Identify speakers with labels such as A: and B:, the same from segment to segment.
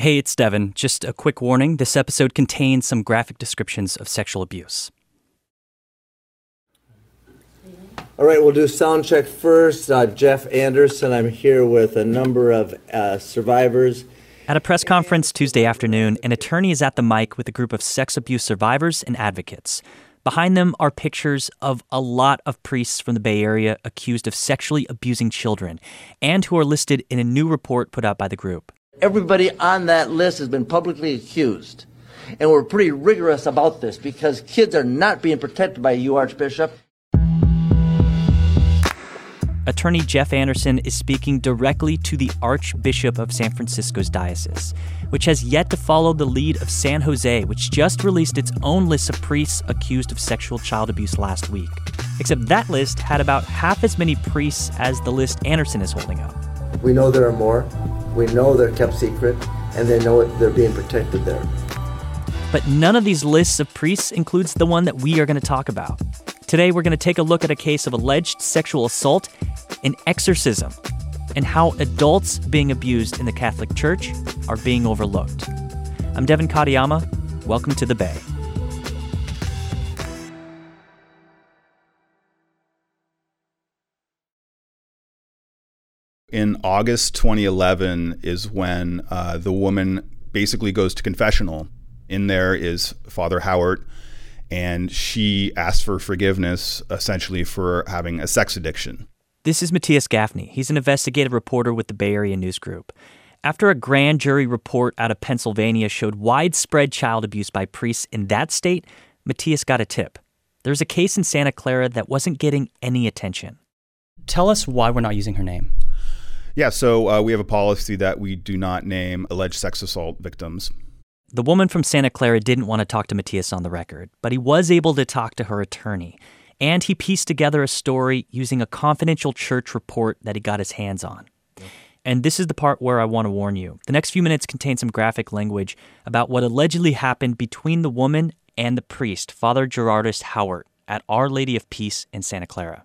A: Hey, it's Devin. Just a quick warning this episode contains some graphic descriptions of sexual abuse.
B: All right, we'll do sound check first. Uh, Jeff Anderson, I'm here with a number of uh, survivors.
A: At a press conference Tuesday afternoon, an attorney is at the mic with a group of sex abuse survivors and advocates. Behind them are pictures of a lot of priests from the Bay Area accused of sexually abusing children and who are listed in a new report put out by the group.
C: Everybody on that list has been publicly accused. And we're pretty rigorous about this because kids are not being protected by you, Archbishop.
A: Attorney Jeff Anderson is speaking directly to the Archbishop of San Francisco's diocese, which has yet to follow the lead of San Jose, which just released its own list of priests accused of sexual child abuse last week. Except that list had about half as many priests as the list Anderson is holding up.
B: We know there are more. We know they're kept secret, and they know they're being protected there.
A: But none of these lists of priests includes the one that we are going to talk about. Today, we're going to take a look at a case of alleged sexual assault and exorcism, and how adults being abused in the Catholic Church are being overlooked. I'm Devin Katayama. Welcome to the Bay.
D: In August 2011 is when uh, the woman basically goes to confessional. In there is Father Howard, and she asks for forgiveness essentially for having a sex addiction.
A: This is Matthias Gafni. He's an investigative reporter with the Bay Area News Group. After a grand jury report out of Pennsylvania showed widespread child abuse by priests in that state, Matthias got a tip. There's a case in Santa Clara that wasn't getting any attention.
E: Tell us why we're not using her name.
D: Yeah, so uh, we have a policy that we do not name alleged sex assault victims.
A: The woman from Santa Clara didn't want to talk to Matthias on the record, but he was able to talk to her attorney. And he pieced together a story using a confidential church report that he got his hands on. And this is the part where I want to warn you. The next few minutes contain some graphic language about what allegedly happened between the woman and the priest, Father Gerardus Howard, at Our Lady of Peace in Santa Clara.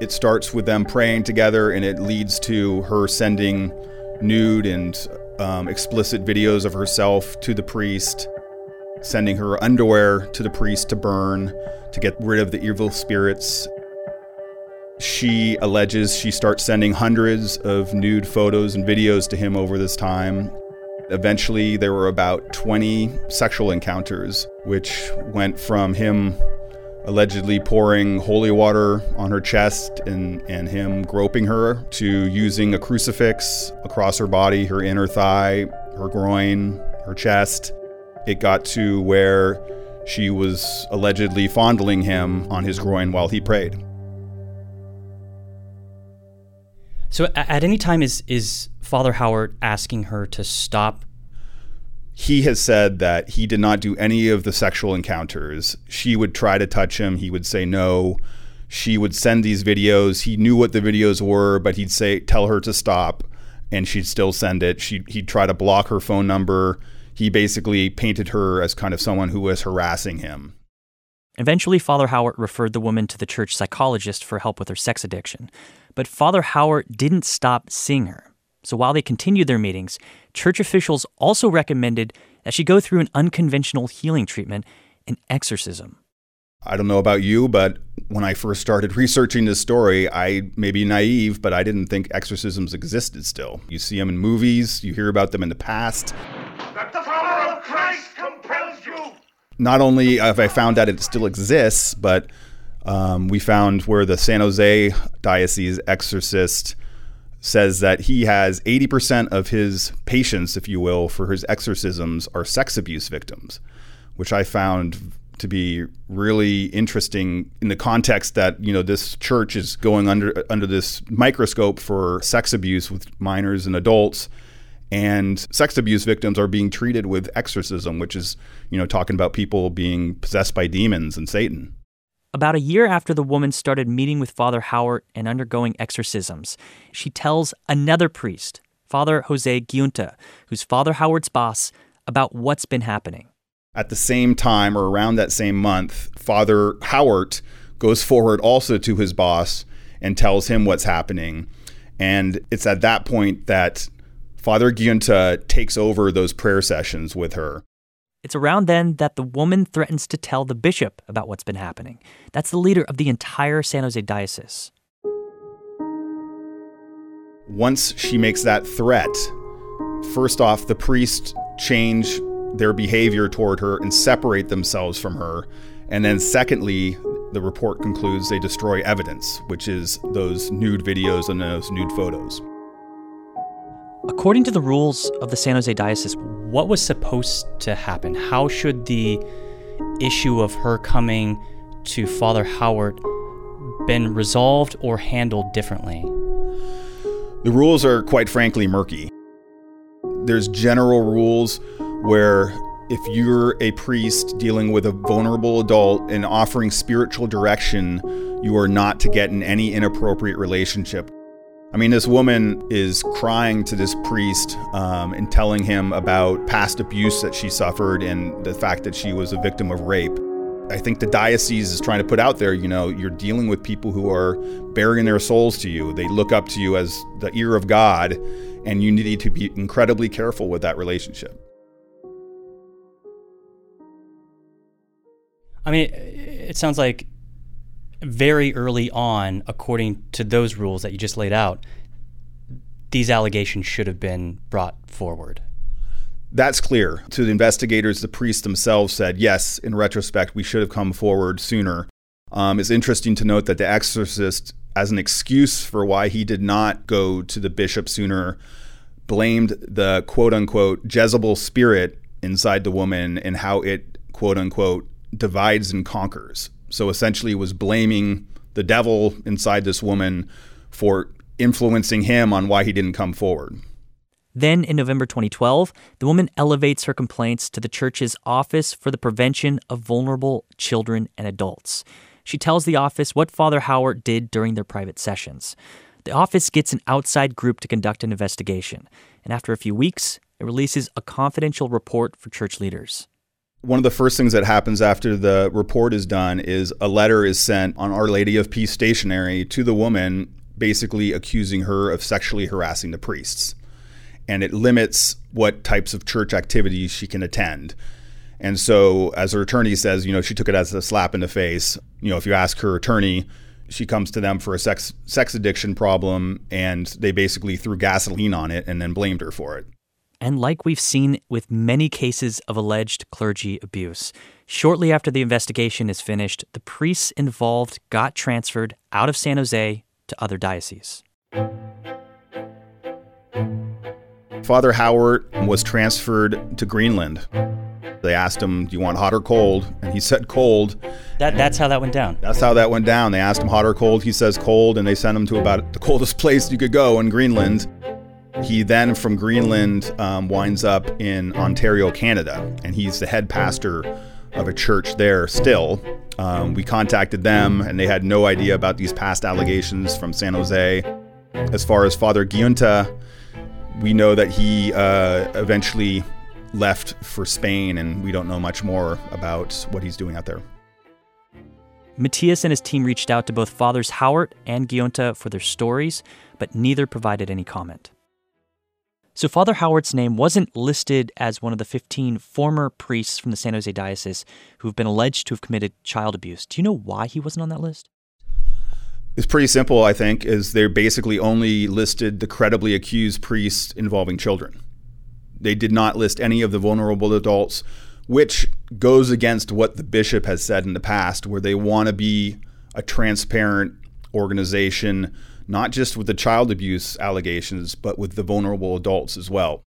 D: It starts with them praying together, and it leads to her sending nude and um, explicit videos of herself to the priest, sending her underwear to the priest to burn to get rid of the evil spirits. She alleges she starts sending hundreds of nude photos and videos to him over this time. Eventually, there were about 20 sexual encounters, which went from him allegedly pouring holy water on her chest and, and him groping her to using a crucifix across her body, her inner thigh, her groin, her chest. It got to where she was allegedly fondling him on his groin while he prayed.
E: So, at any time, is is Father Howard asking her to stop
D: he has said that he did not do any of the sexual encounters. She would try to touch him, he would say no. She would send these videos. He knew what the videos were, but he'd say tell her to stop and she'd still send it. She he'd try to block her phone number. he basically painted her as kind of someone who was harassing him.
A: Eventually, Father Howard referred the woman to the church psychologist for help with her sex addiction. But Father Howard didn't stop seeing her. So while they continued their meetings, church officials also recommended that she go through an unconventional healing treatment, an exorcism.
D: I don't know about you, but when I first started researching this story, I may be naive, but I didn't think exorcisms existed still. You see them in movies, you hear about them in the past.
F: The power of Christ compels you.
D: Not only have I found that it still exists, but um, we found where the San Jose Diocese exorcist says that he has 80% of his patients, if you will, for his exorcisms are sex abuse victims, which I found to be really interesting in the context that you know this church is going under under this microscope for sex abuse with minors and adults. And sex abuse victims are being treated with exorcism which is you know talking about people being possessed by demons and satan
A: about a year after the woman started meeting with Father Howard and undergoing exorcisms, she tells another priest, Father Jose Giunta, who's Father Howard's boss, about what's been happening.
D: At the same time, or around that same month, Father Howard goes forward also to his boss and tells him what's happening. And it's at that point that Father Giunta takes over those prayer sessions with her.
A: It's around then that the woman threatens to tell the bishop about what's been happening. That's the leader of the entire San Jose diocese.
D: Once she makes that threat, first off, the priest change their behavior toward her and separate themselves from her. And then, secondly, the report concludes they destroy evidence, which is those nude videos and those nude photos.
A: According to the rules of the San Jose Diocese,
E: what was supposed to happen? How should the issue of her coming to Father Howard been resolved or handled differently?
D: The rules are quite frankly murky. There's general rules where if you're a priest dealing with a vulnerable adult and offering spiritual direction, you are not to get in any inappropriate relationship I mean, this woman is crying to this priest um, and telling him about past abuse that she suffered and the fact that she was a victim of rape. I think the diocese is trying to put out there, you know, you're dealing with people who are baring their souls to you. They look up to you as the ear of God, and you need to be incredibly careful with that relationship.
E: I mean, it sounds like very early on, according to those rules that you just laid out, these allegations should have been brought forward.
D: That's clear. To the investigators, the priests themselves said, yes, in retrospect, we should have come forward sooner. Um, it's interesting to note that the exorcist, as an excuse for why he did not go to the bishop sooner, blamed the quote unquote Jezebel spirit inside the woman and how it quote unquote divides and conquers. So essentially, was blaming the devil inside this woman for influencing him on why he didn't come forward.
A: Then in November 2012, the woman elevates her complaints to the church's Office for the Prevention of Vulnerable Children and Adults. She tells the office what Father Howard did during their private sessions. The office gets an outside group to conduct an investigation, and after a few weeks, it releases a confidential report for church leaders
D: one of the first things that happens after the report is done is a letter is sent on Our Lady of Peace stationery to the woman, basically accusing her of sexually harassing the priests. And it limits what types of church activities she can attend. And so, as her attorney says, you know, she took it as a slap in the face. You know, if you ask her attorney, she comes to them for a sex sex addiction problem, and they basically threw gasoline on it and then blamed her for it.
A: And like we've seen with many cases of alleged clergy abuse, shortly after the investigation is finished, the priests involved got transferred out of San Jose to other dioceses.
D: Father Howard was transferred to Greenland. They asked him, Do you want hot or cold? And he said cold.
E: That, that's how that went down.
D: That's how that went down. They asked him hot or cold. He says cold, and they sent him to about the coldest place you could go in Greenland. He then, from Greenland, um, winds up in Ontario, Canada, and he's the head pastor of a church there still. Um, we contacted them, and they had no idea about these past allegations from San Jose. As far as Father Giunta, we know that he uh, eventually left for Spain, and we don't know much more about what he's doing out there.
A: Matthias and his team reached out to both Fathers Howard and Giunta for their stories, but neither provided any comment. So, Father Howard's name wasn't listed as one of the 15 former priests from the San Jose Diocese who've been alleged to have committed child abuse. Do you know why he wasn't on that list?
D: It's pretty simple, I think, is they basically only listed the credibly accused priests involving children. They did not list any of the vulnerable adults, which goes against what the bishop has said in the past, where they want to be a transparent organization not just with the child abuse allegations, but with the vulnerable adults as well.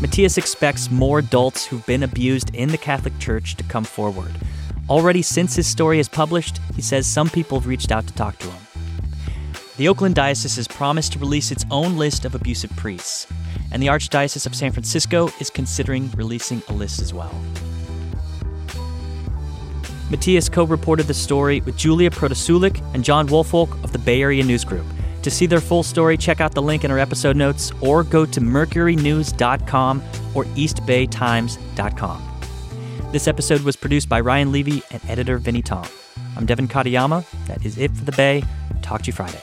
A: Matthias expects more adults who've been abused in the Catholic Church to come forward. Already since his story is published, he says some people have reached out to talk to him. The Oakland Diocese has promised to release its own list of abusive priests, and the Archdiocese of San Francisco is considering releasing a list as well. Matthias co reported the story with Julia Prodis Sulek and John Woolfolk of the Bay Area News Group. To see their full story, check out the link in our episode notes or go to mercurynews.com or eastbaytimes.com. This episode was produced by Ryan Levi and editor Vinnee Tong. I'm Devin Katayama. That is it for the Bay. Talk to you Friday.